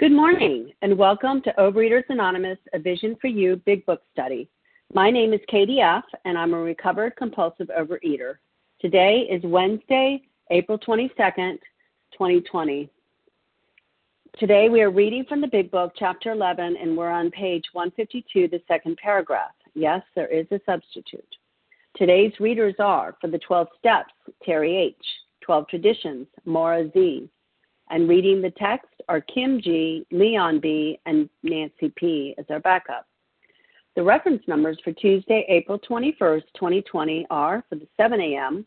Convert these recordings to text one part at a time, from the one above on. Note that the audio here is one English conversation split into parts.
Good morning, and welcome to Overeaters Anonymous, A Vision for You Big Book Study. My name is Katie F., and I'm a recovered compulsive overeater. Today is Wednesday, April 22nd, 2020. Today we are reading from the Big Book, Chapter 11, and we're on page 152, the second paragraph. Yes, there is a substitute. Today's readers are, for the 12 Steps, Terry H., 12 Traditions, Maura Z., and reading the text are Kim G., Leon B., and Nancy P. as our backup. The reference numbers for Tuesday, April 21st, 2020 are for the 7 a.m.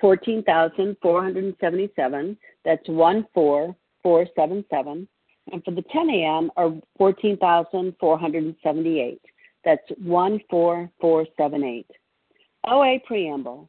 14,477. That's 14477. And for the 10 a.m. are 14,478. That's 14478. OA Preamble.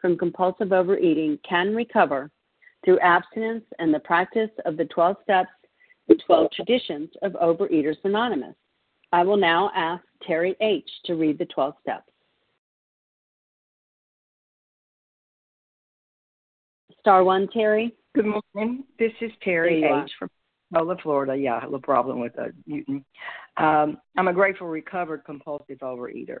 from compulsive overeating can recover through abstinence and the practice of the 12 steps and 12 traditions of Overeaters Anonymous. I will now ask Terry H. to read the 12 steps. Star one, Terry. Good morning. This is Terry H. from Pensacola, Florida. Yeah, a little problem with a mutant. Um, I'm a grateful, recovered, compulsive overeater.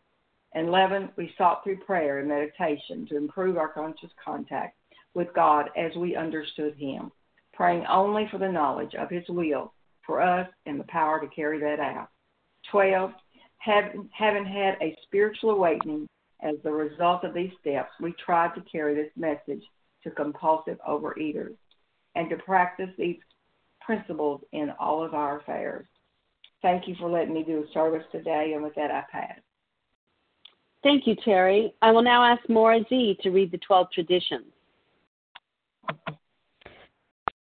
And 11, we sought through prayer and meditation to improve our conscious contact with God as we understood Him, praying only for the knowledge of His will for us and the power to carry that out. 12, having, having had a spiritual awakening as the result of these steps, we tried to carry this message to compulsive overeaters and to practice these principles in all of our affairs. Thank you for letting me do a service today, and with that, I pass. Thank you, Terry. I will now ask Maura Z to read the 12 traditions.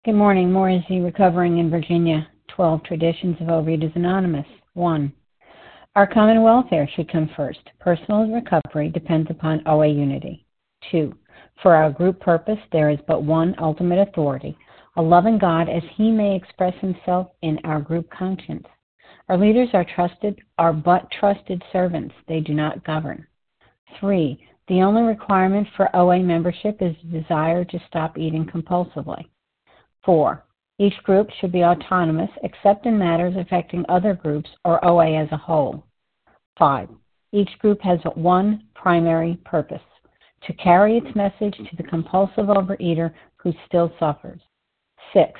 Good morning, Maura Z, recovering in Virginia. 12 Traditions of Overeaters Anonymous. 1. Our common welfare should come first. Personal recovery depends upon OA unity. 2. For our group purpose, there is but one ultimate authority, a loving God as he may express himself in our group conscience. Our leaders are trusted, are but trusted servants. They do not govern. Three, the only requirement for OA membership is the desire to stop eating compulsively. Four, each group should be autonomous except in matters affecting other groups or OA as a whole. Five, each group has one primary purpose to carry its message to the compulsive overeater who still suffers. Six,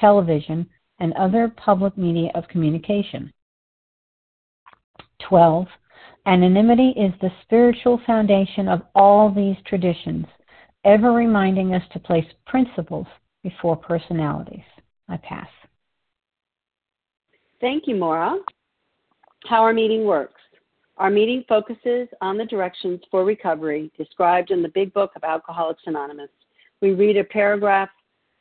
television, and other public media of communication. 12. Anonymity is the spiritual foundation of all these traditions, ever reminding us to place principles before personalities. I pass. Thank you, Maura. How our meeting works. Our meeting focuses on the directions for recovery described in the Big Book of Alcoholics Anonymous. We read a paragraph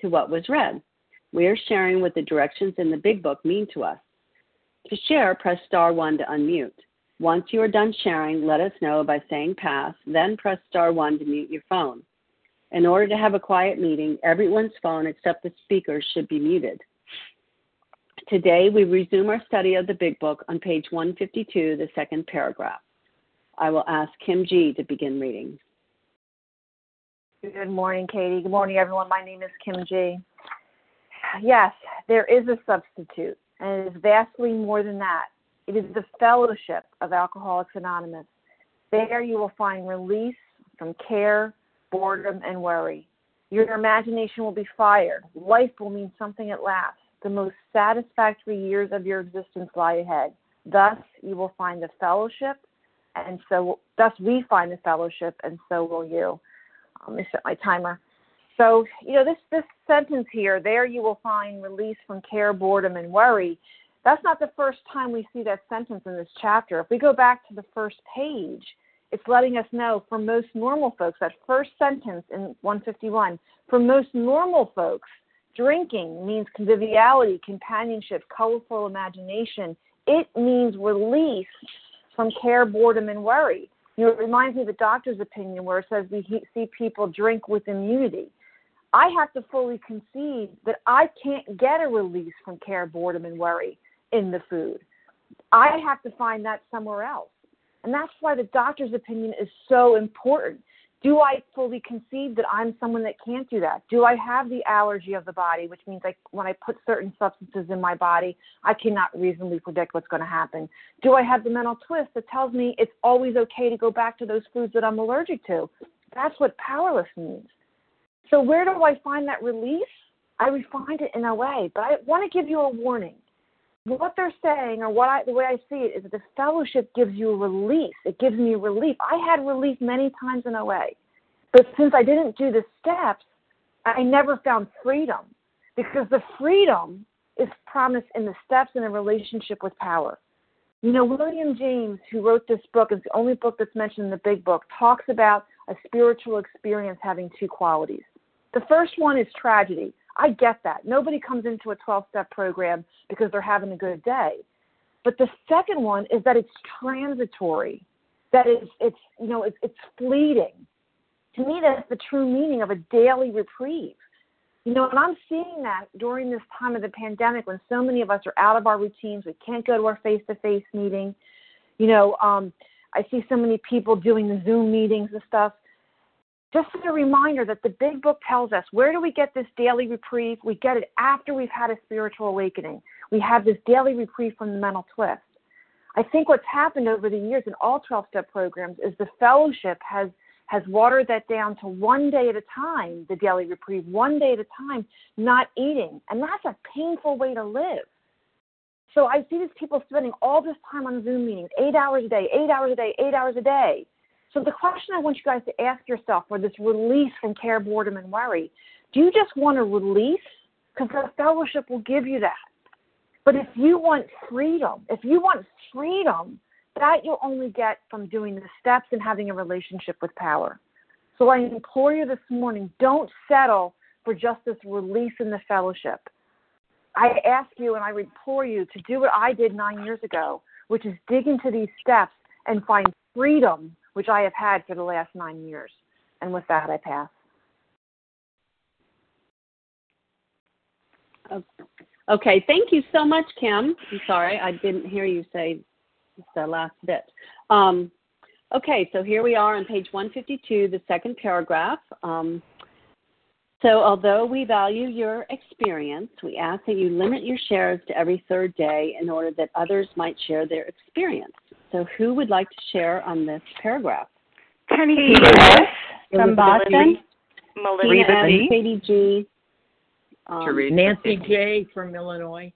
to what was read. We are sharing what the directions in the Big Book mean to us. To share, press star 1 to unmute. Once you are done sharing, let us know by saying pass, then press star 1 to mute your phone. In order to have a quiet meeting, everyone's phone except the speaker's should be muted. Today, we resume our study of the Big Book on page 152, the second paragraph. I will ask Kim G. to begin reading. Good morning, Katie. Good morning, everyone. My name is Kim G yes, there is a substitute, and it is vastly more than that. It is the fellowship of Alcoholics Anonymous. There you will find release from care, boredom, and worry. Your imagination will be fired. Life will mean something at last. The most satisfactory years of your existence lie ahead. Thus, you will find the fellowship, and so thus we find the fellowship, and so will you. Let me set my timer. So, you know, this, this sentence here, there you will find release from care, boredom, and worry. That's not the first time we see that sentence in this chapter. If we go back to the first page, it's letting us know for most normal folks, that first sentence in 151, for most normal folks, drinking means conviviality, companionship, colorful imagination. It means release from care, boredom, and worry. You know, it reminds me of the doctor's opinion where it says we see people drink with immunity. I have to fully concede that I can't get a release from care, boredom, and worry in the food. I have to find that somewhere else. And that's why the doctor's opinion is so important. Do I fully concede that I'm someone that can't do that? Do I have the allergy of the body, which means like when I put certain substances in my body, I cannot reasonably predict what's going to happen? Do I have the mental twist that tells me it's always okay to go back to those foods that I'm allergic to? That's what powerless means. So where do I find that release? I find it in a way, but I want to give you a warning. What they're saying, or what I, the way I see it, is that the fellowship gives you a release. It gives me relief. I had relief many times in OA, but since I didn't do the steps, I never found freedom because the freedom is promised in the steps in a relationship with power. You know, William James, who wrote this book, is the only book that's mentioned in the big book, talks about a spiritual experience having two qualities. The first one is tragedy. I get that. Nobody comes into a 12 step program because they're having a good day. But the second one is that it's transitory, that it's, it's you know, it's, it's fleeting. To me, that's the true meaning of a daily reprieve. You know, and I'm seeing that during this time of the pandemic when so many of us are out of our routines. We can't go to our face to face meeting. You know, um, I see so many people doing the Zoom meetings and stuff just as a reminder that the big book tells us where do we get this daily reprieve? We get it after we've had a spiritual awakening. We have this daily reprieve from the mental twist. I think what's happened over the years in all 12 step programs is the fellowship has has watered that down to one day at a time, the daily reprieve, one day at a time, not eating. And that's a painful way to live. So I see these people spending all this time on Zoom meetings, eight hours a day, eight hours a day, eight hours a day. So the question I want you guys to ask yourself for this release from care, boredom, and worry, do you just want to release? Because the fellowship will give you that. But if you want freedom, if you want freedom, that you'll only get from doing the steps and having a relationship with power. So I implore you this morning, don't settle for just this release in the fellowship. I ask you and I implore you to do what I did nine years ago, which is dig into these steps and find freedom, which I have had for the last nine years. And with that, I pass. Okay, thank you so much, Kim. I'm sorry, I didn't hear you say the last bit. Um, okay, so here we are on page 152, the second paragraph. Um, so, although we value your experience, we ask that you limit your shares to every third day in order that others might share their experience. So, who would like to share on this paragraph? Penny from Boston. Melissa and Katie G. Um, Nancy J. from Illinois.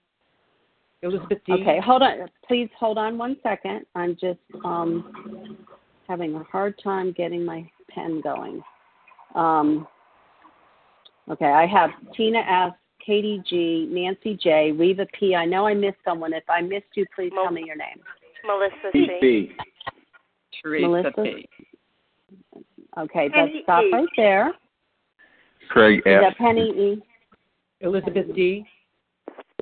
Elizabeth D. Okay, hold on. Please hold on one second. I'm just um, having a hard time getting my pen going. Um, Okay, I have Tina S, Katie G, Nancy J, Reva P. I know I missed someone. If I missed you, please tell me your name. Melissa C. Teresa Melissa. P. Okay, let's stop right there. Craig Is F. that Penny E? Elizabeth D.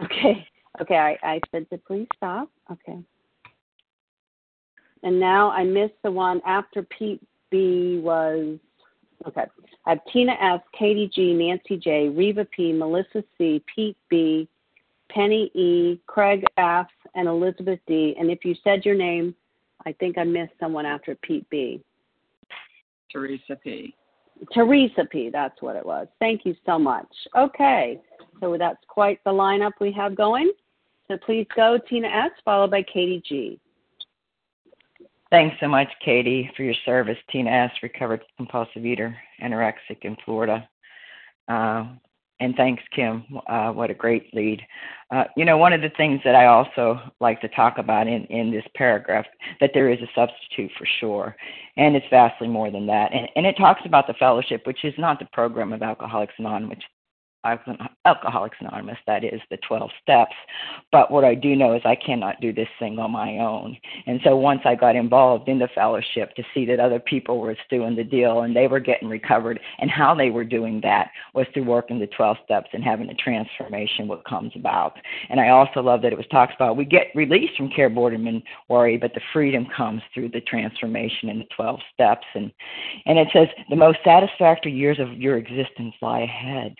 Okay, okay, I, I said to please stop. Okay. And now I missed the one after Pete B was, okay. I have Tina S, Katie G, Nancy J, Reva P, Melissa C, Pete B, Penny E, Craig F, and Elizabeth D. And if you said your name, I think I missed someone after Pete B. Teresa P. Teresa P, that's what it was. Thank you so much. Okay, so that's quite the lineup we have going. So please go Tina S, followed by Katie G. Thanks so much, Katie, for your service. Tina S., recovered compulsive eater, anorexic in Florida. Uh, and thanks, Kim. Uh, what a great lead. Uh, you know, one of the things that I also like to talk about in, in this paragraph, that there is a substitute for sure, and it's vastly more than that. And, and it talks about the fellowship, which is not the program of Alcoholics Anonymous, Alcoholics Anonymous, that is the 12 steps. But what I do know is I cannot do this thing on my own. And so once I got involved in the fellowship to see that other people were doing the deal and they were getting recovered and how they were doing that was through working the 12 steps and having the transformation what comes about. And I also love that it was talked about we get released from care, boredom, and worry, but the freedom comes through the transformation in the 12 steps. And, and it says the most satisfactory years of your existence lie ahead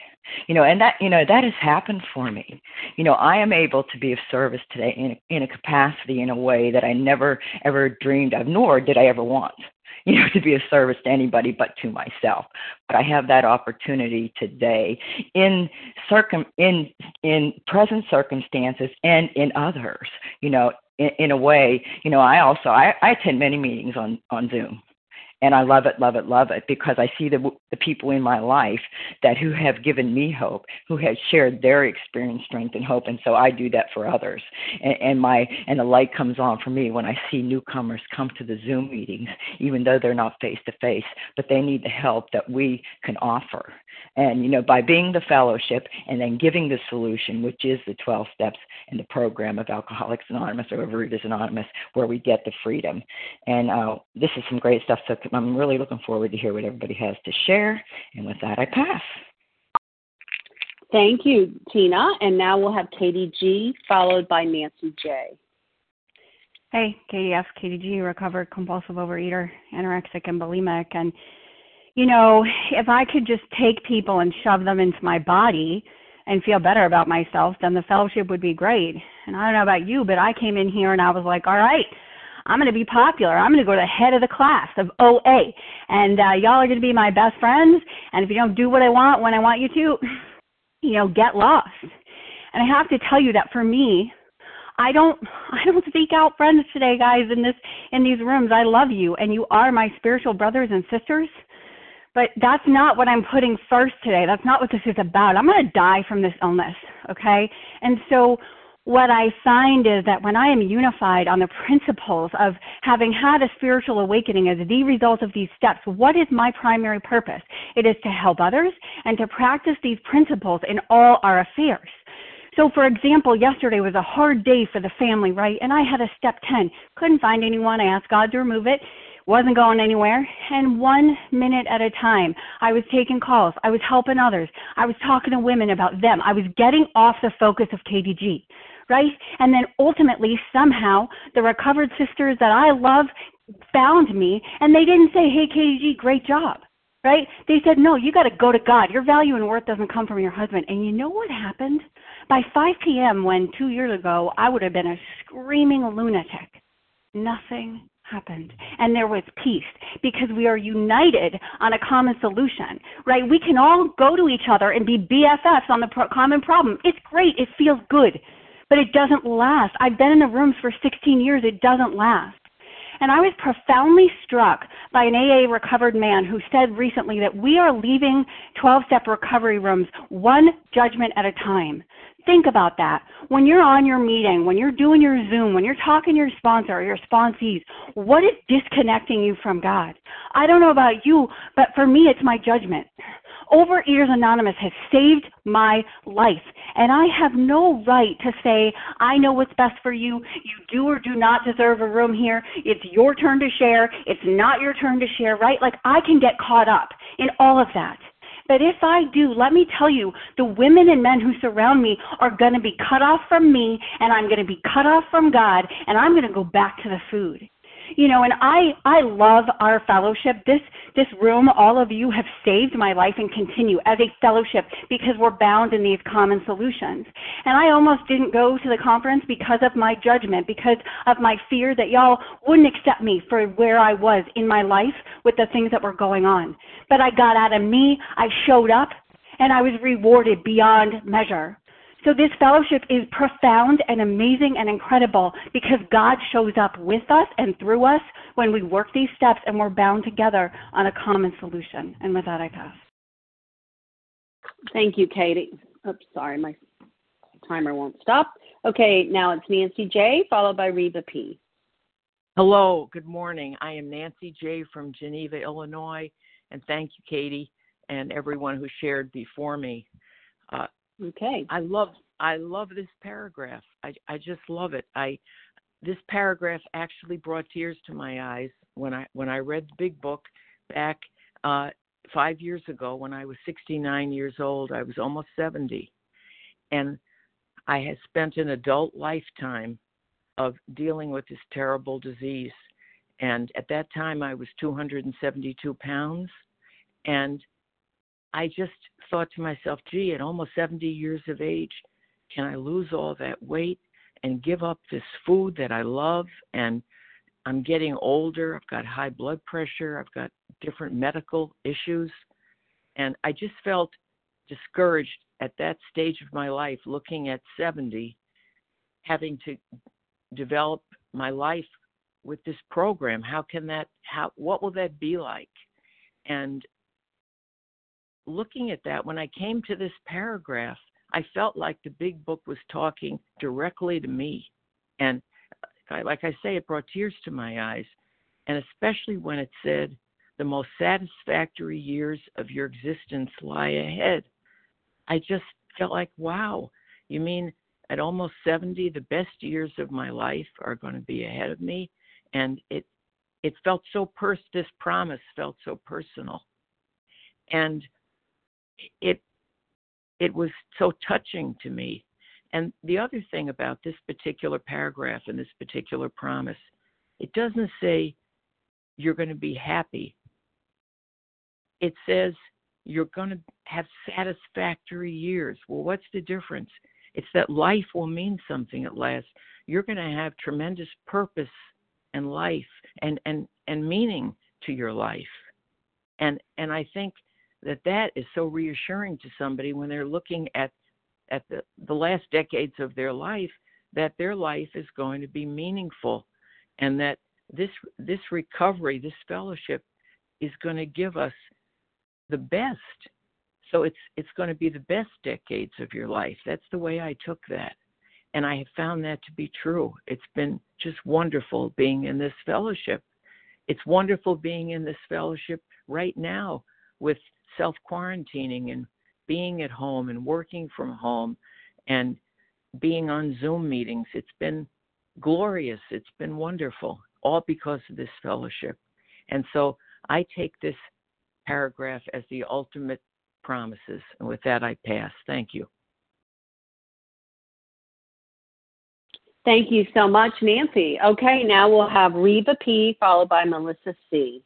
you know and that you know that has happened for me. You know i am able to be of service today in in a capacity in a way that i never ever dreamed of nor did i ever want you know to be of service to anybody but to myself. But i have that opportunity today in circum in in present circumstances and in others you know in, in a way you know i also i, I attend many meetings on on zoom and I love it, love it, love it because I see the the people in my life that who have given me hope, who have shared their experience, strength, and hope, and so I do that for others. And, and my and the light comes on for me when I see newcomers come to the Zoom meetings, even though they're not face to face, but they need the help that we can offer. And you know, by being the fellowship and then giving the solution, which is the 12 steps in the program of Alcoholics Anonymous or Overeaters Anonymous, where we get the freedom. And uh, this is some great stuff. So I'm really looking forward to hear what everybody has to share. And with that, I pass. Thank you, Tina. And now we'll have Katie G, followed by Nancy J. Hey, Katie F. Katie G, recovered compulsive overeater, anorexic and bulimic. And, you know, if I could just take people and shove them into my body and feel better about myself, then the fellowship would be great. And I don't know about you, but I came in here and I was like, all right, I'm going to be popular. I'm going to go to the head of the class of OA, and uh, y'all are going to be my best friends. And if you don't do what I want when I want you to, you know, get lost. And I have to tell you that for me, I don't I don't seek out friends today, guys, in this in these rooms. I love you, and you are my spiritual brothers and sisters. But that's not what I'm putting first today. That's not what this is about. I'm going to die from this illness, okay? And so what I find is that when I am unified on the principles of having had a spiritual awakening as the result of these steps, what is my primary purpose? It is to help others and to practice these principles in all our affairs. So, for example, yesterday was a hard day for the family, right? And I had a step 10. Couldn't find anyone. I asked God to remove it. Wasn't going anywhere. And one minute at a time, I was taking calls. I was helping others. I was talking to women about them. I was getting off the focus of Katie G, right? And then ultimately, somehow, the recovered sisters that I love found me and they didn't say, hey, Katie G, great job right? They said, no, you got to go to God. Your value and worth doesn't come from your husband. And you know what happened? By 5 p.m., when two years ago I would have been a screaming lunatic, nothing happened. And there was peace because we are united on a common solution, right? We can all go to each other and be BFFs on the pro- common problem. It's great. It feels good. But it doesn't last. I've been in the rooms for 16 years. It doesn't last. And I was profoundly struck by an AA recovered man who said recently that we are leaving 12 step recovery rooms one judgment at a time. Think about that. When you're on your meeting, when you're doing your Zoom, when you're talking to your sponsor or your sponsees, what is disconnecting you from God? I don't know about you, but for me, it's my judgment. Overeaters Anonymous has saved my life. And I have no right to say, I know what's best for you. You do or do not deserve a room here. It's your turn to share. It's not your turn to share, right? Like I can get caught up in all of that. But if I do, let me tell you, the women and men who surround me are going to be cut off from me, and I'm going to be cut off from God, and I'm going to go back to the food you know and i i love our fellowship. This this room all of you have saved my life and continue as a fellowship because we're bound in these common solutions. And i almost didn't go to the conference because of my judgment because of my fear that y'all wouldn't accept me for where i was in my life with the things that were going on. But i got out of me i showed up and i was rewarded beyond measure so this fellowship is profound and amazing and incredible because God shows up with us and through us when we work these steps and we're bound together on a common solution. And with that, I pass. Thank you, Katie. Oops, sorry, my timer won't stop. Okay, now it's Nancy J, followed by Reva P. Hello, good morning. I am Nancy J from Geneva, Illinois, and thank you, Katie, and everyone who shared before me. Uh, Okay. I love I love this paragraph. I I just love it. I this paragraph actually brought tears to my eyes when I when I read the big book back uh 5 years ago when I was 69 years old. I was almost 70. And I had spent an adult lifetime of dealing with this terrible disease. And at that time, I was 272 pounds. And I just thought to myself, gee, at almost 70 years of age, can I lose all that weight and give up this food that I love? And I'm getting older. I've got high blood pressure. I've got different medical issues. And I just felt discouraged at that stage of my life, looking at 70, having to develop my life with this program. How can that, how, what will that be like? And looking at that, when I came to this paragraph, I felt like the big book was talking directly to me. And like I say, it brought tears to my eyes. And especially when it said, the most satisfactory years of your existence lie ahead. I just felt like, wow, you mean at almost 70, the best years of my life are going to be ahead of me? And it, it felt so pers- this promise felt so personal. And it it was so touching to me. And the other thing about this particular paragraph and this particular promise, it doesn't say you're going to be happy. It says you're going to have satisfactory years. Well, what's the difference? It's that life will mean something at last. You're going to have tremendous purpose and life and and and meaning to your life. And and I think that that is so reassuring to somebody when they're looking at at the, the last decades of their life that their life is going to be meaningful and that this this recovery this fellowship is going to give us the best so it's it's going to be the best decades of your life that's the way i took that And I have found that to be true. It's been just wonderful being in this fellowship. It's wonderful being in this fellowship right now with self quarantining and being at home and working from home and being on Zoom meetings. It's been glorious. It's been wonderful, all because of this fellowship. And so I take this paragraph as the ultimate promises. And with that, I pass. Thank you. Thank you so much, Nancy. Okay, now we'll have Reva P. followed by Melissa C.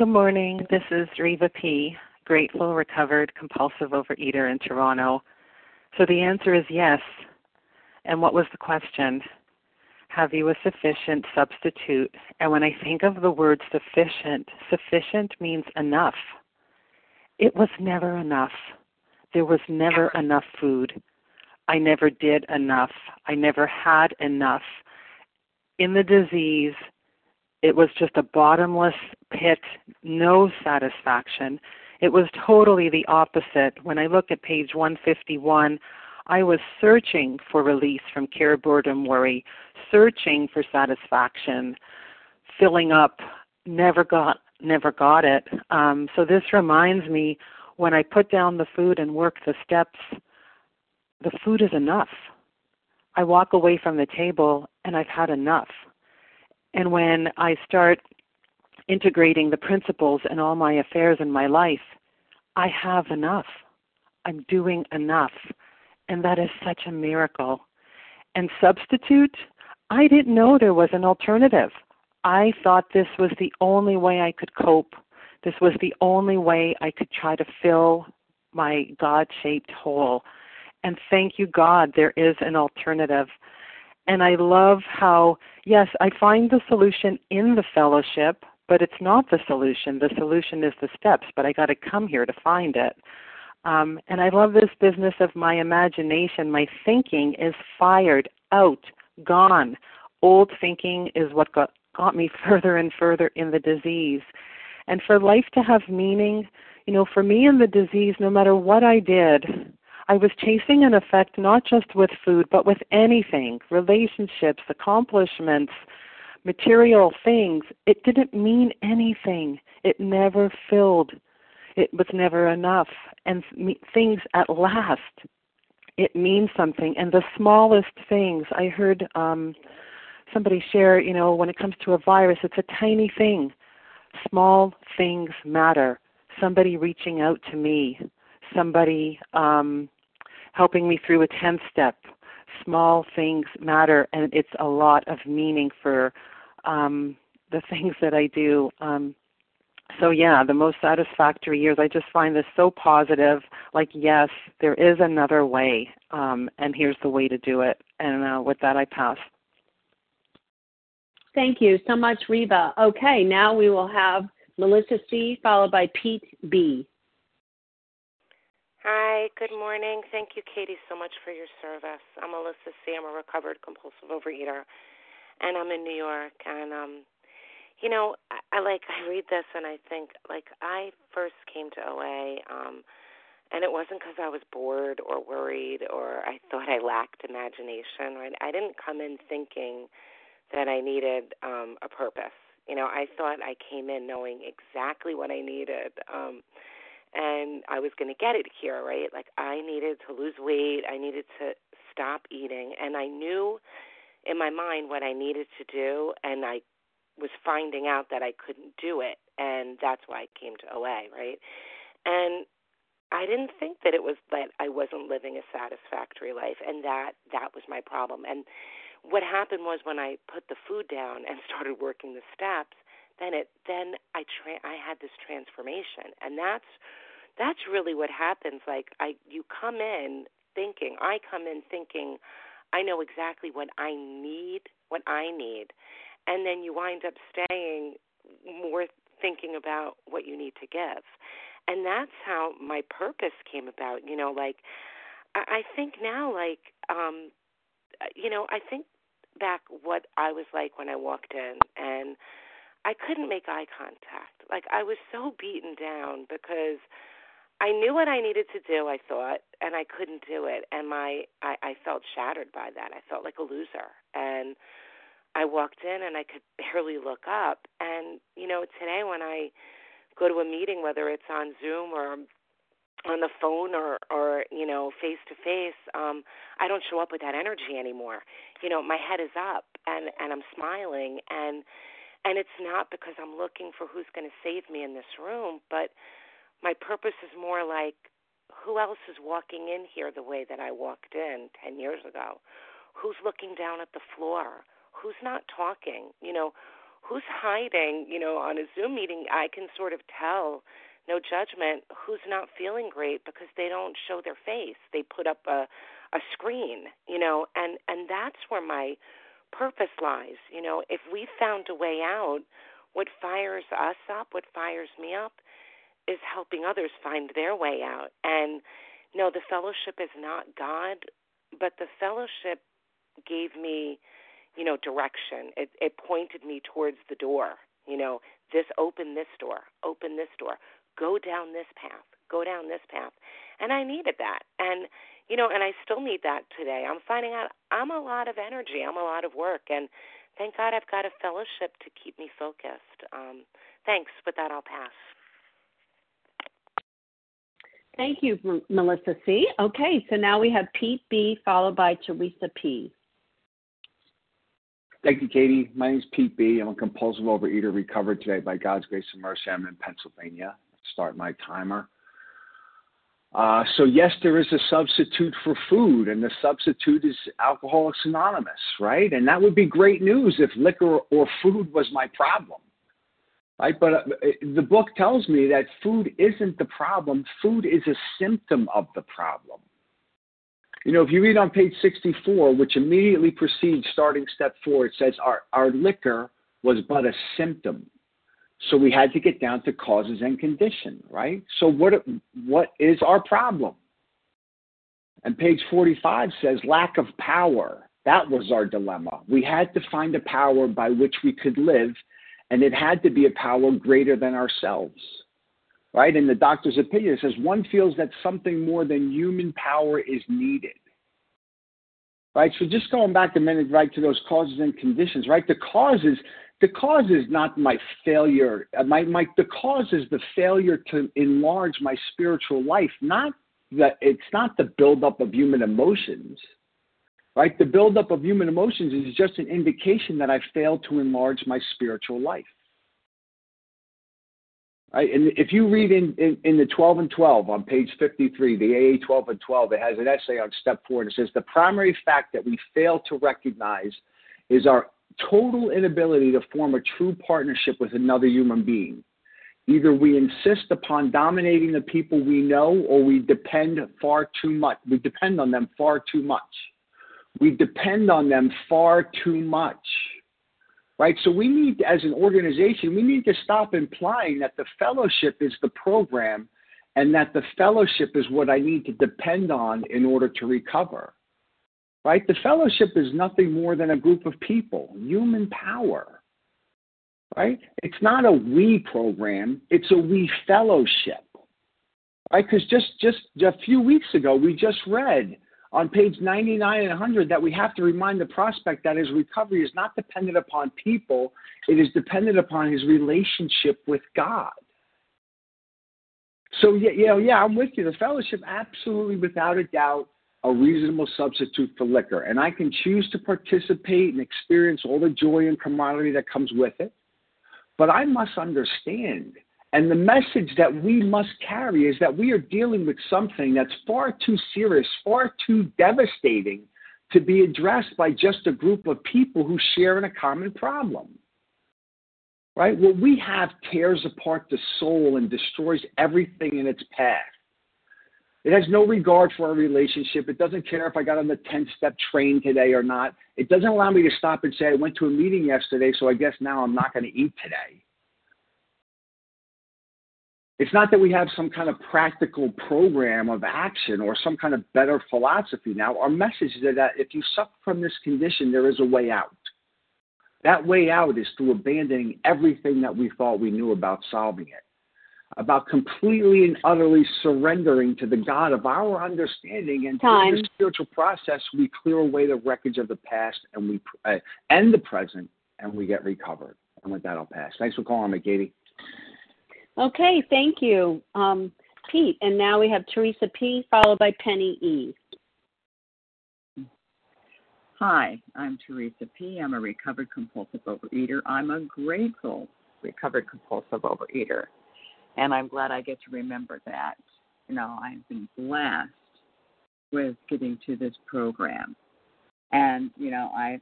Good morning. This is Reva P., grateful, recovered, compulsive overeater in Toronto. So the answer is yes. And what was the question? Have you a sufficient substitute? And when I think of the word sufficient, sufficient means enough. It was never enough. There was never enough food. I never did enough. I never had enough. In the disease, it was just a bottomless pit, no satisfaction. It was totally the opposite. When I look at page 151, I was searching for release from care, boredom, worry, searching for satisfaction, filling up, never got never got it. Um, so this reminds me when I put down the food and work the steps, the food is enough. I walk away from the table and I've had enough. And when I start integrating the principles in all my affairs in my life, I have enough. I'm doing enough. And that is such a miracle. And substitute, I didn't know there was an alternative. I thought this was the only way I could cope. This was the only way I could try to fill my God shaped hole. And thank you, God, there is an alternative. And I love how, yes, I find the solution in the fellowship, but it's not the solution. The solution is the steps, but I got to come here to find it. Um, and I love this business of my imagination. My thinking is fired out, gone. Old thinking is what got, got me further and further in the disease. And for life to have meaning, you know, for me in the disease, no matter what I did, I was chasing an effect not just with food, but with anything relationships, accomplishments, material things. It didn't mean anything. It never filled. It was never enough. And things at last, it means something. And the smallest things, I heard um, somebody share, you know, when it comes to a virus, it's a tiny thing. Small things matter. Somebody reaching out to me, somebody um, helping me through a 10 step. Small things matter, and it's a lot of meaning for um, the things that I do. Um, so, yeah, the most satisfactory years, I just find this so positive. Like, yes, there is another way, um, and here's the way to do it. And uh, with that, I pass. Thank you so much, Reba. Okay, now we will have Melissa C. followed by Pete B. Hi, good morning. Thank you, Katie, so much for your service. I'm Alyssa C. I'm a recovered compulsive overeater, and I'm in New York. And um, you know, I, I like I read this and I think like I first came to OA, um, and it wasn't because I was bored or worried or I thought I lacked imagination. Right? I didn't come in thinking that I needed um, a purpose. You know, I thought I came in knowing exactly what I needed. Um, and I was going to get it here, right? Like I needed to lose weight, I needed to stop eating, and I knew in my mind what I needed to do, and I was finding out that I couldn't do it, and that's why I came to OA, right? And I didn't think that it was that I wasn't living a satisfactory life, and that that was my problem. And what happened was when I put the food down and started working the steps, then it then I tra- I had this transformation, and that's that's really what happens. Like I, you come in thinking, I come in thinking, I know exactly what I need, what I need, and then you wind up staying more thinking about what you need to give, and that's how my purpose came about. You know, like I, think now, like um, you know, I think back what I was like when I walked in and I couldn't make eye contact. Like I was so beaten down because I knew what I needed to do, I thought, and I couldn't do it. And my I, I felt shattered by that. I felt like a loser. And I walked in and I could barely look up. And, you know, today when I go to a meeting, whether it's on Zoom or on the phone or or you know face to face um i don't show up with that energy anymore you know my head is up and and i'm smiling and and it's not because i'm looking for who's going to save me in this room but my purpose is more like who else is walking in here the way that I walked in 10 years ago? Who's looking down at the floor? Who's not talking? You know, who's hiding? You know, on a Zoom meeting, I can sort of tell, no judgment, who's not feeling great because they don't show their face. They put up a a screen, you know, and and that's where my purpose lies. You know, if we found a way out, what fires us up, what fires me up, is helping others find their way out. And no, the fellowship is not God, but the fellowship gave me, you know, direction. It it pointed me towards the door. You know, this open this door, open this door, go down this path, go down this path. And I needed that. And you know, and I still need that today. I'm finding out I'm a lot of energy, I'm a lot of work and thank God I've got a fellowship to keep me focused. Um, thanks. With that, I'll pass. Thank you, Melissa C. Okay, so now we have Pete B. followed by Teresa P. Thank you, Katie. My name is Pete B. I'm a compulsive overeater recovered today by God's grace and mercy. I'm in Pennsylvania. Start my timer. Uh, so yes, there is a substitute for food, and the substitute is Alcoholics Anonymous, right? And that would be great news if liquor or food was my problem right? But uh, the book tells me that food isn't the problem. Food is a symptom of the problem. You know, if you read on page 64, which immediately precedes starting step four, it says our, our liquor was but a symptom. So we had to get down to causes and condition, right? So what what is our problem? And page 45 says lack of power. That was our dilemma. We had to find a power by which we could live and it had to be a power greater than ourselves. Right? In the doctor's opinion, it says one feels that something more than human power is needed. Right? So just going back a minute, right, to those causes and conditions, right? The causes, the cause is not my failure. Uh, my, my, the cause is the failure to enlarge my spiritual life, not that it's not the buildup of human emotions Right? The buildup of human emotions is just an indication that I failed to enlarge my spiritual life. Right? And if you read in, in, in, the 12 and 12 on page 53, the AA 12 and 12, it has an essay on step four, and it says the primary fact that we fail to recognize is our total inability to form a true partnership with another human being. Either we insist upon dominating the people we know or we depend far too much. We depend on them far too much. We depend on them far too much. Right? So we need, as an organization, we need to stop implying that the fellowship is the program and that the fellowship is what I need to depend on in order to recover. Right? The fellowship is nothing more than a group of people, human power. Right? It's not a we program, it's a we fellowship. Right? Because just, just a few weeks ago, we just read on page 99 and 100 that we have to remind the prospect that his recovery is not dependent upon people, it is dependent upon his relationship with God. So, yeah, you know, yeah, I'm with you. The fellowship, absolutely, without a doubt, a reasonable substitute for liquor. And I can choose to participate and experience all the joy and camaraderie that comes with it. But I must understand and the message that we must carry is that we are dealing with something that's far too serious, far too devastating to be addressed by just a group of people who share in a common problem. Right? What we have tears apart the soul and destroys everything in its path. It has no regard for our relationship. It doesn't care if I got on the 10 step train today or not. It doesn't allow me to stop and say, I went to a meeting yesterday, so I guess now I'm not going to eat today. It's not that we have some kind of practical program of action or some kind of better philosophy now. Our message is that if you suffer from this condition, there is a way out. That way out is through abandoning everything that we thought we knew about solving it. about completely and utterly surrendering to the God of our understanding. And Time. through the spiritual process, we clear away the wreckage of the past and we uh, and the present, and we get recovered. And with that, I'll pass. Thanks for calling me, Katie. Okay, thank you, um, Pete. And now we have Teresa P. followed by Penny E. Hi, I'm Teresa P. I'm a recovered compulsive overeater. I'm a grateful recovered compulsive overeater. And I'm glad I get to remember that. You know, I've been blessed with getting to this program. And, you know, I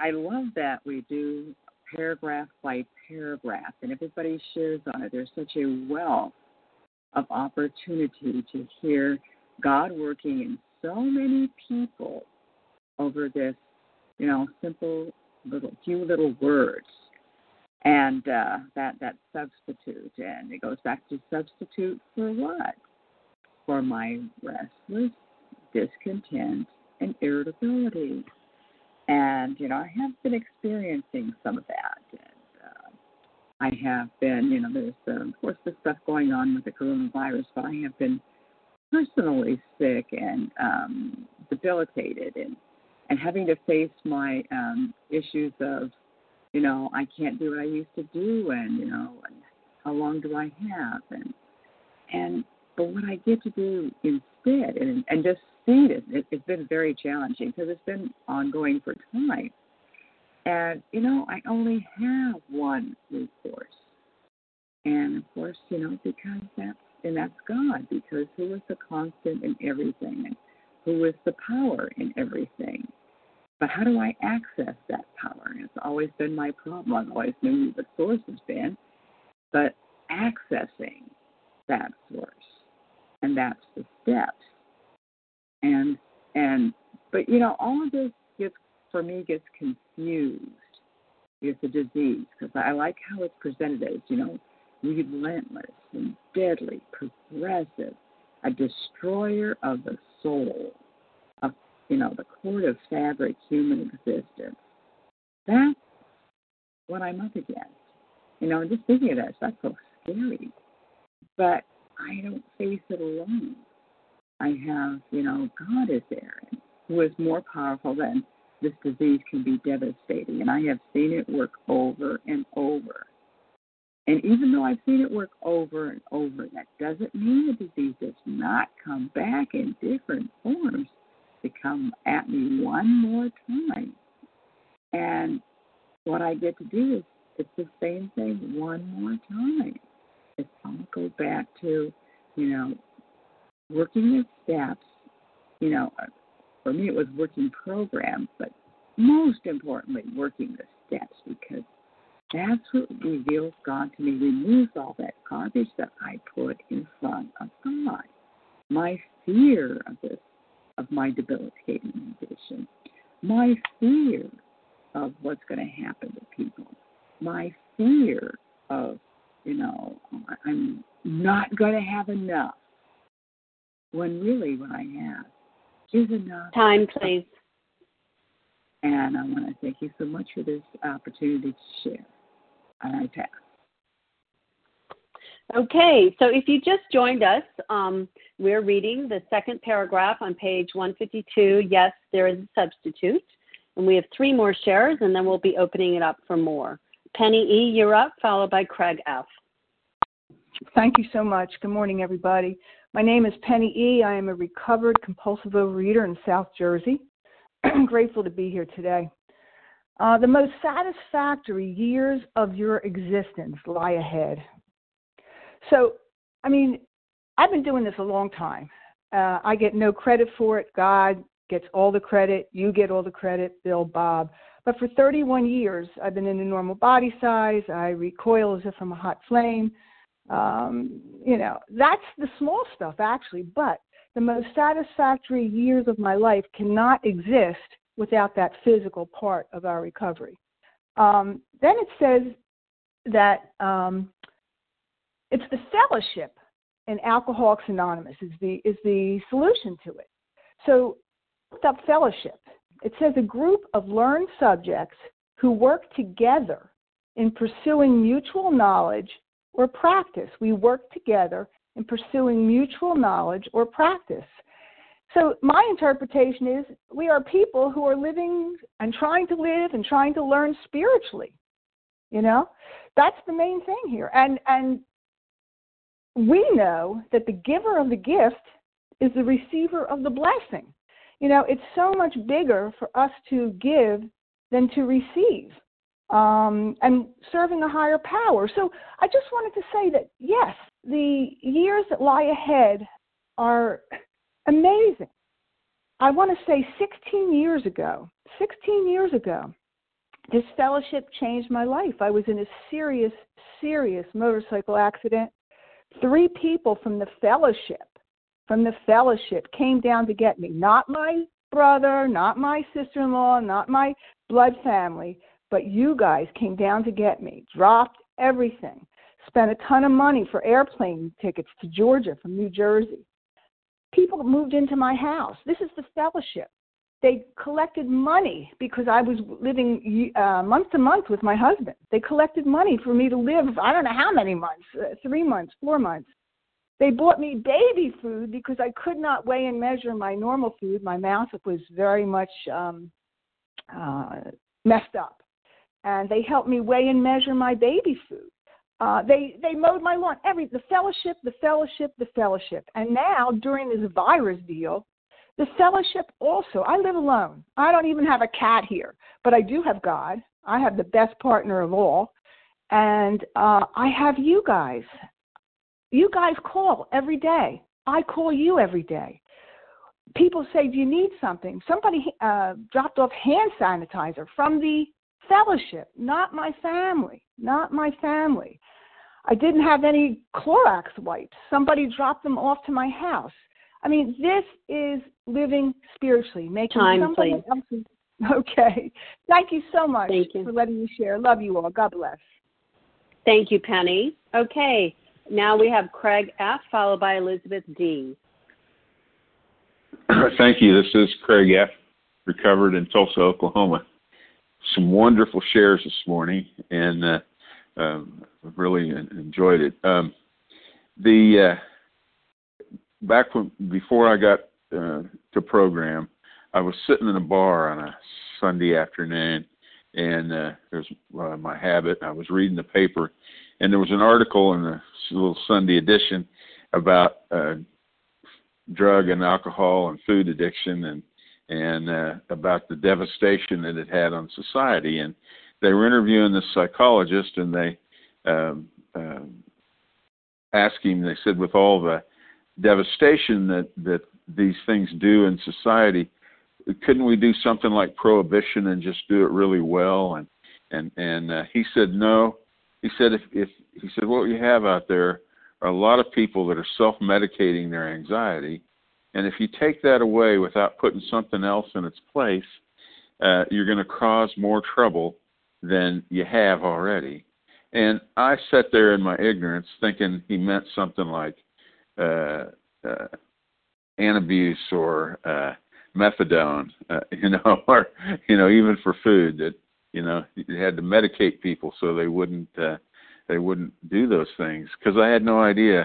I love that we do paragraph by paragraph and everybody shares on it. There's such a wealth of opportunity to hear God working in so many people over this, you know, simple little few little words. And uh, that that substitute, and it goes back to substitute for what? For my restless, discontent, and irritability. And you know, I have been experiencing some of that. And uh, I have been, you know, there's uh, of course the stuff going on with the coronavirus, but I have been personally sick and um, debilitated and and having to face my um, issues of, you know, I can't do what I used to do, and you know, and how long do I have, and and but what I get to do instead, and and just see this, it it's been very challenging because it's been ongoing for time, and you know, I only have one recourse, and of course, you know, because that's and that's God, because who is the constant in everything, and who is the power in everything. But how do I access that power? It's always been my problem. I've always knew who the source has been, but accessing that source, and that's the steps. And and but you know all of this gets for me gets confused with the disease because I like how it's presented as you know relentless and deadly, progressive, a destroyer of the soul, of you know, the core of fabric human existence. That's what I'm up against. You know, just thinking of that, that's so scary. But I don't face it alone. I have, you know, God is there, who is more powerful than this disease can be devastating. And I have seen it work over and over. And even though I've seen it work over and over, that doesn't mean the disease does not come back in different forms to come at me one more time. And what I get to do is it's the same thing one more time. It's all go back to, you know, working the steps. You know, for me it was working programs, but most importantly, working the steps because that's what reveals God to me, removes all that garbage that I put in front of God. My fear of this, of my debilitating condition, my fear of what's going to happen to people, my fear of, you know, I'm not going to have enough. When really what I have is enough. Time, please. And I want to thank you so much for this opportunity to share. And I pass. Okay, so if you just joined us, um, we're reading the second paragraph on page 152. Yes, there is a substitute. And we have three more shares, and then we'll be opening it up for more. Penny E., you're up, followed by Craig F. Thank you so much. Good morning, everybody. My name is Penny E. I am a recovered compulsive overeater in South Jersey. I'm grateful to be here today. Uh, the most satisfactory years of your existence lie ahead. So, I mean, I've been doing this a long time. Uh, I get no credit for it. God gets all the credit. You get all the credit, Bill, Bob. But for 31 years, I've been in a normal body size. I recoil as if I'm a hot flame. Um, you know, that's the small stuff, actually. But the most satisfactory years of my life cannot exist without that physical part of our recovery. Um, then it says that um, it's the fellowship in Alcoholics Anonymous is the is the solution to it. So, up fellowship. It says a group of learned subjects who work together in pursuing mutual knowledge or practice. We work together in pursuing mutual knowledge or practice. So, my interpretation is we are people who are living and trying to live and trying to learn spiritually. You know, that's the main thing here. And, and we know that the giver of the gift is the receiver of the blessing. You know, it's so much bigger for us to give than to receive um, and serving a higher power. So I just wanted to say that, yes, the years that lie ahead are amazing. I want to say 16 years ago, 16 years ago, this fellowship changed my life. I was in a serious, serious motorcycle accident. Three people from the fellowship, from the fellowship came down to get me. Not my brother, not my sister in law, not my blood family, but you guys came down to get me, dropped everything, spent a ton of money for airplane tickets to Georgia from New Jersey. People moved into my house. This is the fellowship. They collected money because I was living uh, month to month with my husband. They collected money for me to live, I don't know how many months, uh, three months, four months. They bought me baby food because I could not weigh and measure my normal food. My mouth was very much um, uh, messed up and they helped me weigh and measure my baby food. Uh, they they mowed my lawn. Every the fellowship, the fellowship, the fellowship. And now during this virus deal, the fellowship also. I live alone. I don't even have a cat here, but I do have God. I have the best partner of all, and uh, I have you guys. You guys call every day. I call you every day. People say, "Do you need something?" Somebody uh, dropped off hand sanitizer from the fellowship, not my family, not my family. I didn't have any Clorox wipes. Somebody dropped them off to my house. I mean, this is living spiritually, making Time, somebody please. else's. Okay. Thank you so much Thank you. for letting me share. Love you all. God bless. Thank you, Penny. Okay, now we have Craig F. followed by Elizabeth D. Thank you. This is Craig F., recovered in Tulsa, Oklahoma. Some wonderful shares this morning, and uh, um, really enjoyed it. Um, the uh, back when before I got uh, to program, I was sitting in a bar on a Sunday afternoon, and uh, there's uh, my habit. I was reading the paper, and there was an article in the little Sunday edition about uh, drug and alcohol and food addiction and and uh, about the devastation that it had on society. And they were interviewing this psychologist, and they um, um, asked him. They said, with all the devastation that that these things do in society, couldn't we do something like prohibition and just do it really well? And and and uh, he said no. He said if if he said what you have out there are a lot of people that are self-medicating their anxiety and if you take that away without putting something else in its place, uh, you're going to cause more trouble than you have already. And I sat there in my ignorance thinking he meant something like uh, uh, antabuse or uh, methadone, uh, you know, or you know, even for food that you know you had to medicate people so they wouldn't uh, they wouldn't do those things because I had no idea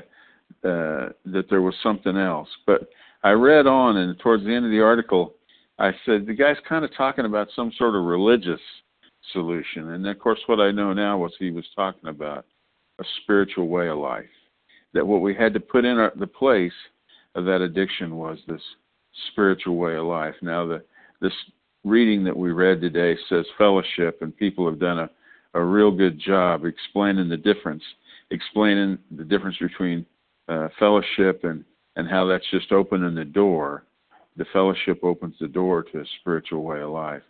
uh, that there was something else. But I read on, and towards the end of the article, I said the guy's kind of talking about some sort of religious solution, and of course, what I know now was he was talking about a spiritual way of life. That what we had to put in our, the place of that addiction was this spiritual way of life. Now, the this reading that we read today says fellowship, and people have done a, a real good job explaining the difference, explaining the difference between uh, fellowship and and how that's just opening the door. The fellowship opens the door to a spiritual way of life.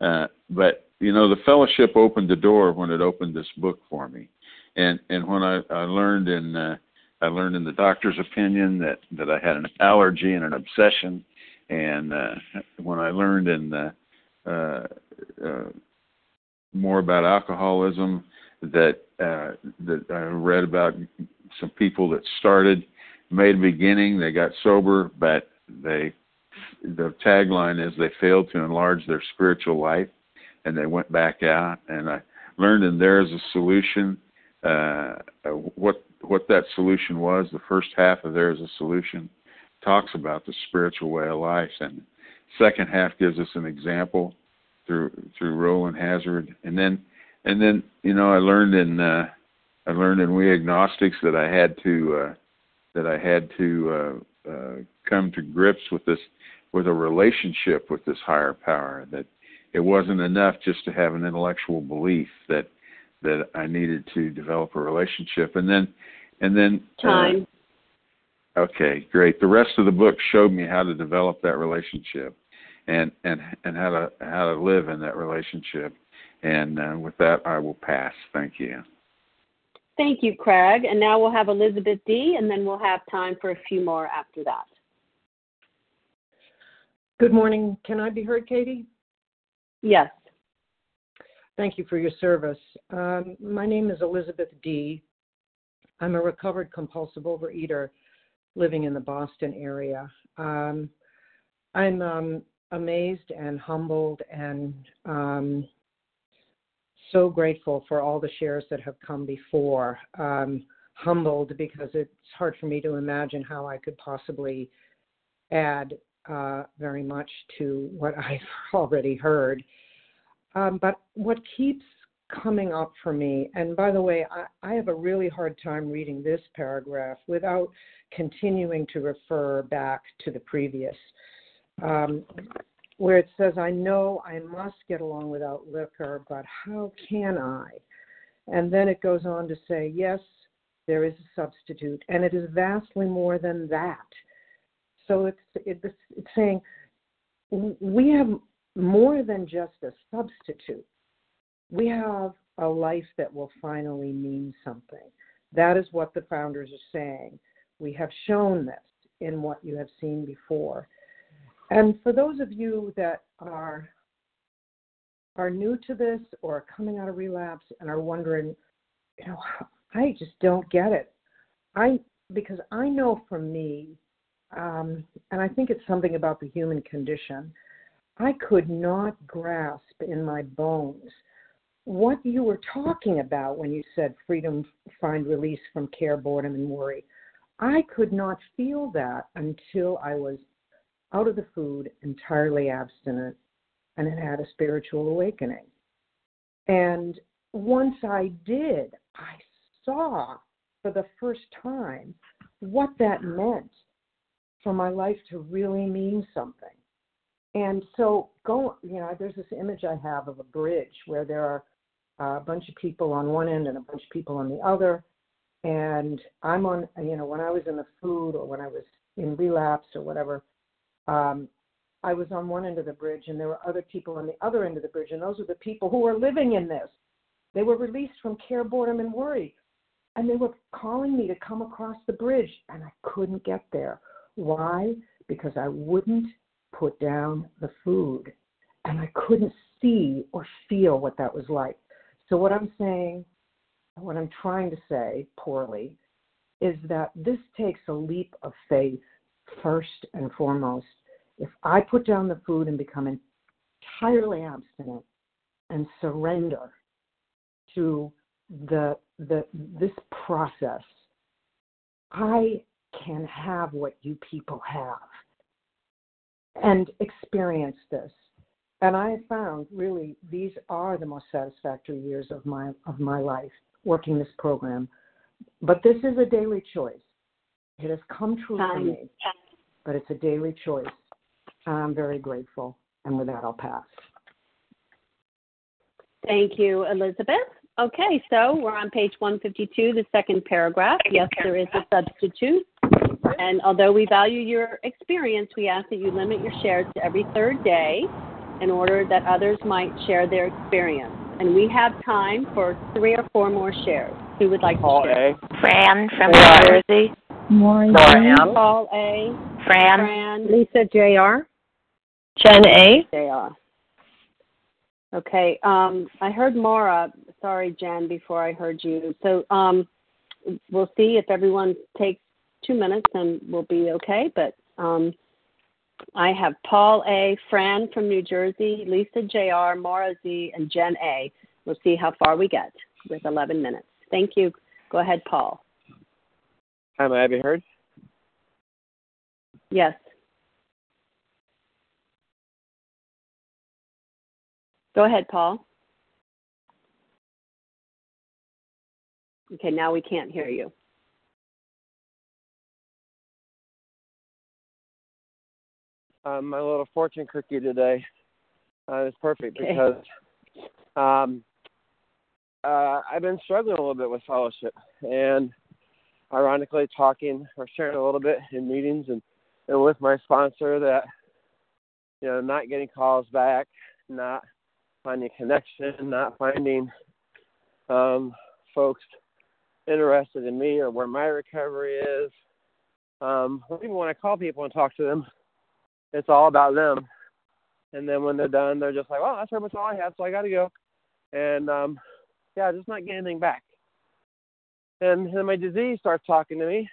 Uh, but you know, the fellowship opened the door when it opened this book for me, and and when I, I learned in uh, I learned in the doctor's opinion that that I had an allergy and an obsession, and uh, when I learned in the, uh, uh, more about alcoholism, that uh, that I read about some people that started made a beginning, they got sober, but they the tagline is they failed to enlarge their spiritual life and they went back out and I learned in there is a solution uh, what what that solution was. The first half of there is a solution, talks about the spiritual way of life, and second half gives us an example through through Rowland Hazard, and then and then you know I learned in uh, I learned in We Agnostics that I had to uh, that I had to uh, uh, come to grips with this with a relationship with this higher power that it wasn't enough just to have an intellectual belief that that I needed to develop a relationship. And then and then uh, time okay great the rest of the book showed me how to develop that relationship and and and how to how to live in that relationship and uh, with that I will pass thank you Thank you, Craig. And now we'll have Elizabeth D., and then we'll have time for a few more after that. Good morning. Can I be heard, Katie? Yes. Thank you for your service. Um, my name is Elizabeth D. I'm a recovered compulsive overeater living in the Boston area. Um, I'm um, amazed and humbled and um, so grateful for all the shares that have come before. Um, humbled because it's hard for me to imagine how I could possibly add uh, very much to what I've already heard. Um, but what keeps coming up for me, and by the way, I, I have a really hard time reading this paragraph without continuing to refer back to the previous, um, where it says, I know I must get along without liquor, but how can I? And then it goes on to say, yes, there is a substitute, and it is vastly more than that. So it's, it's, it's saying we have more than just a substitute. We have a life that will finally mean something. That is what the founders are saying. We have shown this in what you have seen before. And for those of you that are are new to this or coming out of relapse and are wondering, you know, I just don't get it. I because I know for me, um, and I think it's something about the human condition. I could not grasp in my bones what you were talking about when you said freedom, find release from care, boredom, and worry. I could not feel that until I was out of the food, entirely abstinent, and had had a spiritual awakening. And once I did, I saw for the first time what that meant for my life to really mean something. And so, go, you know, there's this image I have of a bridge where there are a bunch of people on one end and a bunch of people on the other. And I'm on, you know, when I was in the food or when I was in relapse or whatever, um, I was on one end of the bridge and there were other people on the other end of the bridge. And those are the people who were living in this. They were released from care, boredom, and worry. And they were calling me to come across the bridge, and I couldn't get there. Why? Because I wouldn't put down the food. And I couldn't see or feel what that was like. So, what I'm saying, what I'm trying to say poorly, is that this takes a leap of faith first and foremost. If I put down the food and become entirely abstinent and surrender to the the this process, I can have what you people have and experience this. And I have found really these are the most satisfactory years of my of my life working this program. But this is a daily choice. It has come true for me, but it's a daily choice. And I'm very grateful. And with that, I'll pass. Thank you, Elizabeth. Okay, so we're on page 152, the second paragraph. Yes, there is a substitute. And although we value your experience, we ask that you limit your shares to every third day in order that others might share their experience. And we have time for three or four more shares. Who would like Paul to share? A. Fran from New Jersey. Maureen. Paul A. Fran. Fran. Lisa Jr. Jen A. Jr. Okay. Um, I heard Mara. Sorry, Jen, before I heard you. So um, we'll see if everyone takes two minutes and we'll be okay. But um, I have Paul A., Fran from New Jersey, Lisa J.R., Mara Z., and Jen A. We'll see how far we get with 11 minutes. Thank you. Go ahead, Paul. Hi, may I be heard? Yes. Go ahead, Paul. Okay, now we can't hear you. Um, my little fortune cookie today uh, is perfect Okay. because um, uh, I've been struggling a little bit with fellowship, and ironically, talking or sharing a little bit in meetings and, and with my sponsor that you know not getting calls back, not finding connection, not finding um, folks interested in me or where my recovery is. Um, even when I call people and talk to them, it's all about them. And then when they're done, they're just like, "Well, that's pretty much all I have, so I got to go." And um, yeah, just not getting anything back. And then my disease starts talking to me.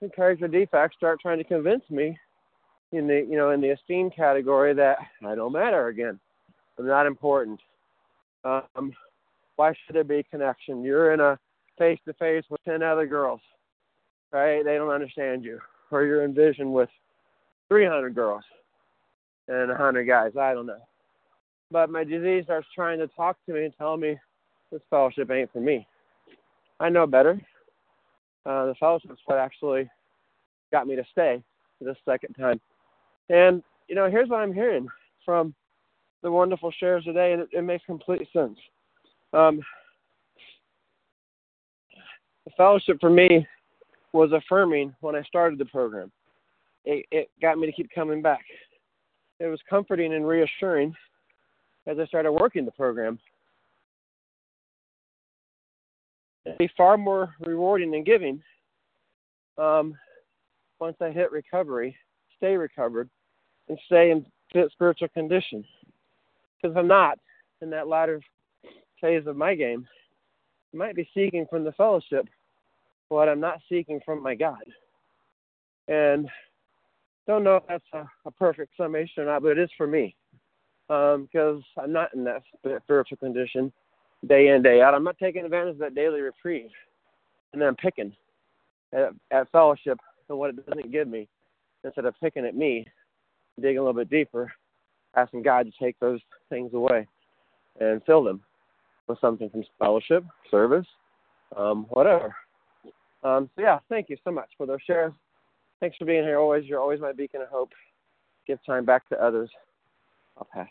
And character defects start trying to convince me in the you know in the esteem category that I don't matter again. I'm not important. Um, why should there be connection? You're in a face to face with ten other girls, right? They don't understand you, or you're in vision with 300 girls and 100 guys. I don't know. But my disease starts trying to talk to me and tell me this fellowship ain't for me. I know better. Uh, the fellowship's what actually got me to stay this second time. And, you know, here's what I'm hearing from the wonderful shares today, and it, it makes complete sense. Um, the fellowship for me was affirming when I started the program. It, it got me to keep coming back. It was comforting and reassuring as I started working the program. It'd be far more rewarding than giving um, once I hit recovery, stay recovered, and stay in fit spiritual condition. Because if I'm not in that latter phase of my game, I might be seeking from the fellowship what I'm not seeking from my God. And don't know if that's a, a perfect summation or not, but it is for me because I'm not in that spiritual condition day in day out. I'm not taking advantage of that daily reprieve, and then I'm picking at, at fellowship and what it doesn't give me instead of picking at me, digging a little bit deeper, asking God to take those things away and fill them with something from fellowship, service, um, whatever. Um, so yeah, thank you so much for those shares. Thanks for being here. Always, you're always my beacon of hope. Give time back to others. I'll pass.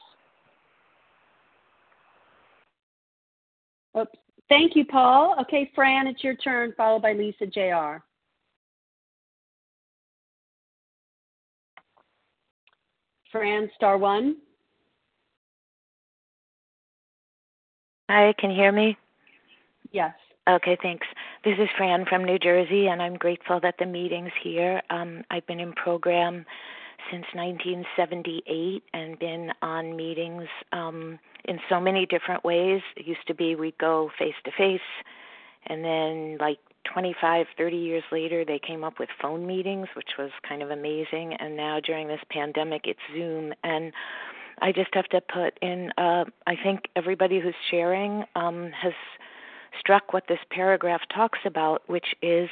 Oops. Thank you, Paul. Okay, Fran, it's your turn, followed by Lisa Jr. Fran, star one. Hi, can you hear me? Yes. Okay, thanks. This is Fran from New Jersey, and I'm grateful that the meeting's here. Um, I've been in program since 1978 and been on meetings um, in so many different ways. It used to be we'd go face to face, and then like 25, 30 years later, they came up with phone meetings, which was kind of amazing. And now during this pandemic, it's Zoom. And I just have to put in, uh, I think everybody who's sharing um, has struck what this paragraph talks about, which is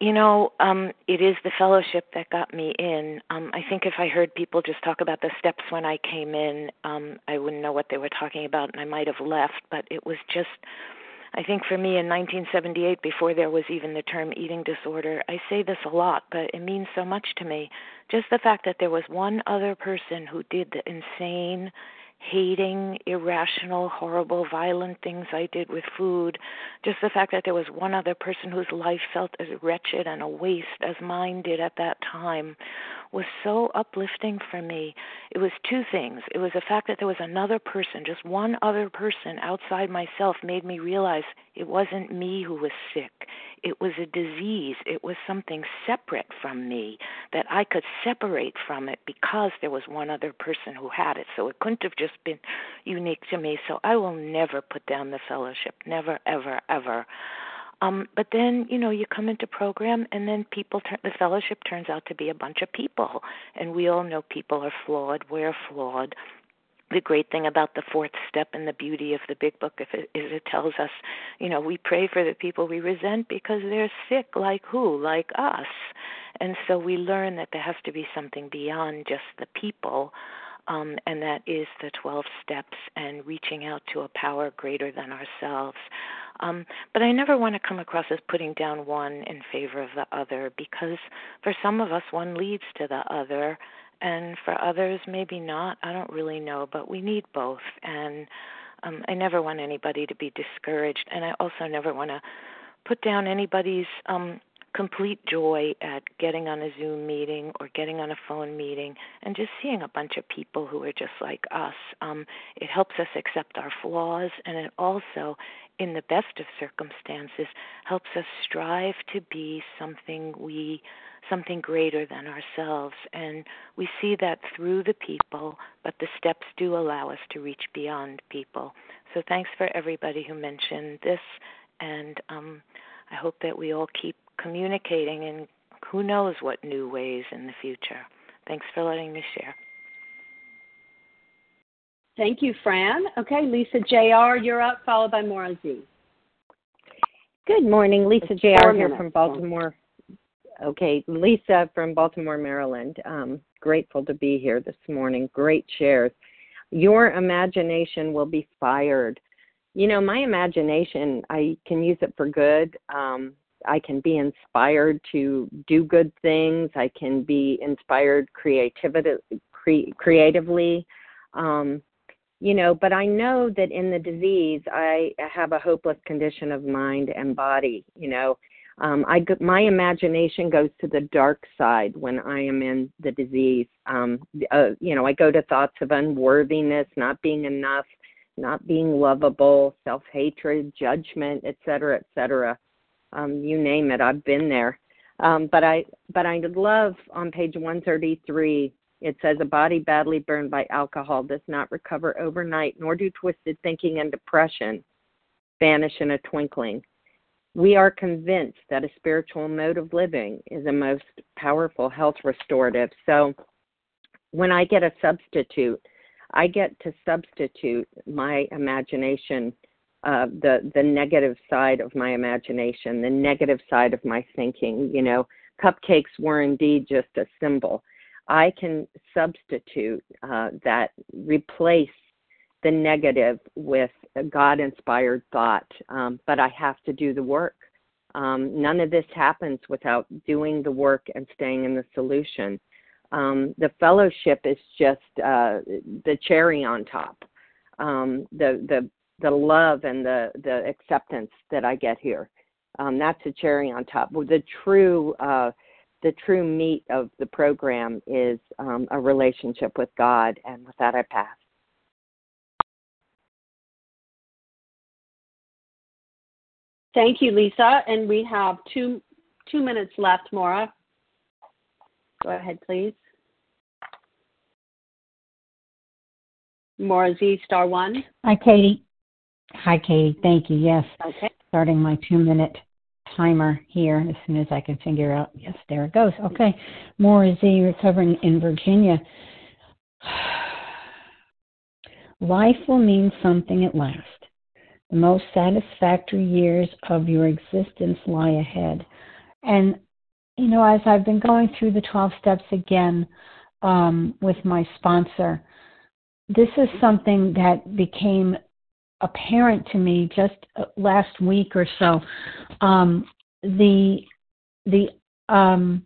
you know, um, it is the fellowship that got me in. Um, I think if I heard people just talk about the steps when I came in, um, I wouldn't know what they were talking about and I might have left. But it was just, I think for me in 1978, before there was even the term eating disorder, I say this a lot, but it means so much to me. Just the fact that there was one other person who did the insane, hating, irrational, horrible, violent things I did with food, just the fact that there was one other person whose life felt as wretched and a waste as mine did at that time was so uplifting for me. It was two things. It was the fact that there was another person, just one other person outside myself made me realize it wasn't me who was sick. It was a disease. It was something separate from me that I could separate from it because there was one other person who had it. So it couldn't have just been unique to me. So I will never put down the fellowship. Never, ever, ever. Um, but then, you know, you come into program, and then people, turn, the fellowship turns out to be a bunch of people, and we all know people are flawed. We're flawed. the great thing about the fourth step and the beauty of the big book is it, tells us, you know, we pray for the people we resent because they're sick, like who? Like us. And so we learn that there has to be something beyond just the people, um, and that is the 12 steps and reaching out to a power greater than ourselves. Um, but I never want to come across as putting down one in favor of the other because for some of us, one leads to the other, and for others, maybe not. I don't really know, but we need both. And um, I never want anybody to be discouraged, and I also never want to put down anybody's um, complete joy at getting on a Zoom meeting or getting on a phone meeting and just seeing a bunch of people who are just like us. Um, it helps us accept our flaws, and it also, in the best of circumstances, helps us strive to be something we something greater than ourselves. And we see that through the people, but the steps do allow us to reach beyond people. So thanks for everybody who mentioned this, and um, I hope that we all keep communicating in who knows what new ways in the future. Thanks for letting me share. Thank you, Fran. Okay, Lisa JR, you're up, followed by Maura Z. Good morning, Lisa It's JR four here minutes. from Baltimore. Okay, Lisa from Baltimore, Maryland. Um, grateful to be here this morning. Great shares. Your imagination will be fired. You know, my imagination, I can use it for good. Um, I can be inspired to do good things. I can be inspired creativity, cre- creatively. Um, you know, but I know that in the disease, I have a hopeless condition of mind and body. You know, um, I my imagination goes to the dark side when I am in the disease. Um, uh, you know, I go to thoughts of unworthiness, not being enough, not being lovable, self hatred, judgment, et cetera, et cetera um, you name it, I've been there. Um, but I but I love on page 133. It says a body badly burned by alcohol does not recover overnight, nor do twisted thinking and depression vanish in a twinkling. We are convinced that a spiritual mode of living is a most powerful health restorative. So when I get a substitute, I get to substitute my imagination uh, the the negative side of my imagination, the negative side of my thinking. You know, cupcakes were indeed just a symbol. I can substitute uh, that, replace the negative with a God inspired thought, um, but I have to do the work. Um, none of this happens without doing the work and staying in the solution. Um, the fellowship is just uh, the cherry on top. Um, the the the love and the the acceptance that I get here. Um, that's a cherry on top. Well, the true uh, the true meat of the program is um, a relationship with God, and with that, I pass. Thank you, Lisa. And we have two two minutes left, Maura. Go ahead, please. Maura Z, star one. Hi, Katie. Hi, Katie. Thank you. Yes. Okay. Starting my two minute timer here as soon as I can figure out. Yes, there it goes. Okay. Maura Z, recovering in Virginia. Life will mean something at last. The most satisfactory years of your existence lie ahead. And, you know, as I've been going through the 12 steps again um, with my sponsor, this is something that became apparent to me just uh, last week or so. Um, the the um,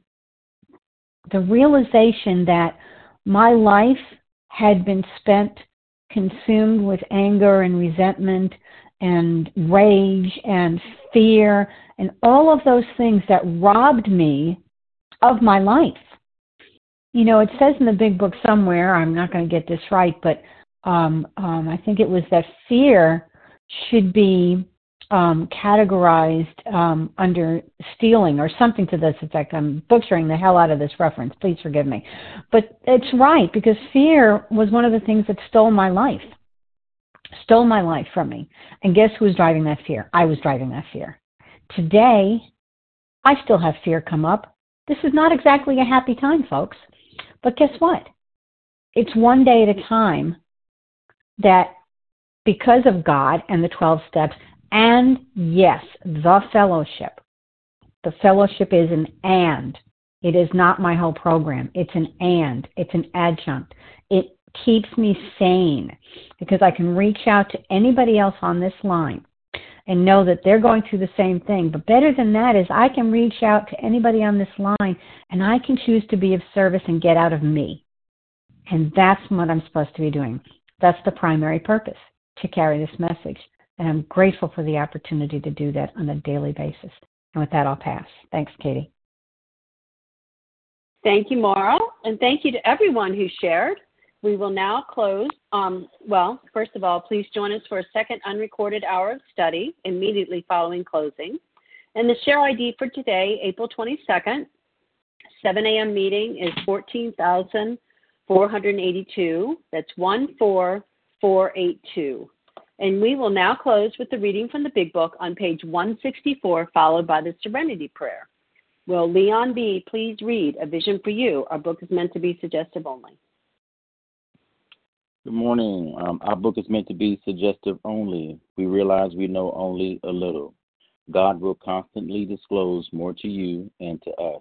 the realization that my life had been spent consumed with anger and resentment and rage and fear and all of those things that robbed me of my life. You know, it says in the big book somewhere, I'm not going to get this right, but um, um, I think it was that fear should be um, categorized um, under stealing or something to this effect. I'm butchering the hell out of this reference. Please forgive me. But it's right because fear was one of the things that stole my life, stole my life from me. And guess who was driving that fear? I was driving that fear. Today, I still have fear come up. This is not exactly a happy time, folks. But guess what? It's one day at a time that because of God and the 12 steps, and yes, the fellowship, the fellowship is an and. It is not my whole program. It's an and. It's an adjunct. It keeps me sane because I can reach out to anybody else on this line and know that they're going through the same thing. But better than that is I can reach out to anybody on this line and I can choose to be of service and get out of me. And that's what I'm supposed to be doing. That's the primary purpose to carry this message. And I'm grateful for the opportunity to do that on a daily basis. And with that, I'll pass. Thanks, Katie. Thank you, Maura. And thank you to everyone who shared. We will now close. Um, well, first of all, please join us for a second unrecorded hour of study immediately following closing. And the share ID for today, April 22nd, 7 a.m. meeting is 14,482. That's 14482. And we will now close with the reading from the Big Book on page 164, followed by the Serenity Prayer. Will Leon B. please read A Vision for You? Our book is meant to be suggestive only. Good morning. Um, our book is meant to be suggestive only. We realize we know only a little. God will constantly disclose more to you and to us.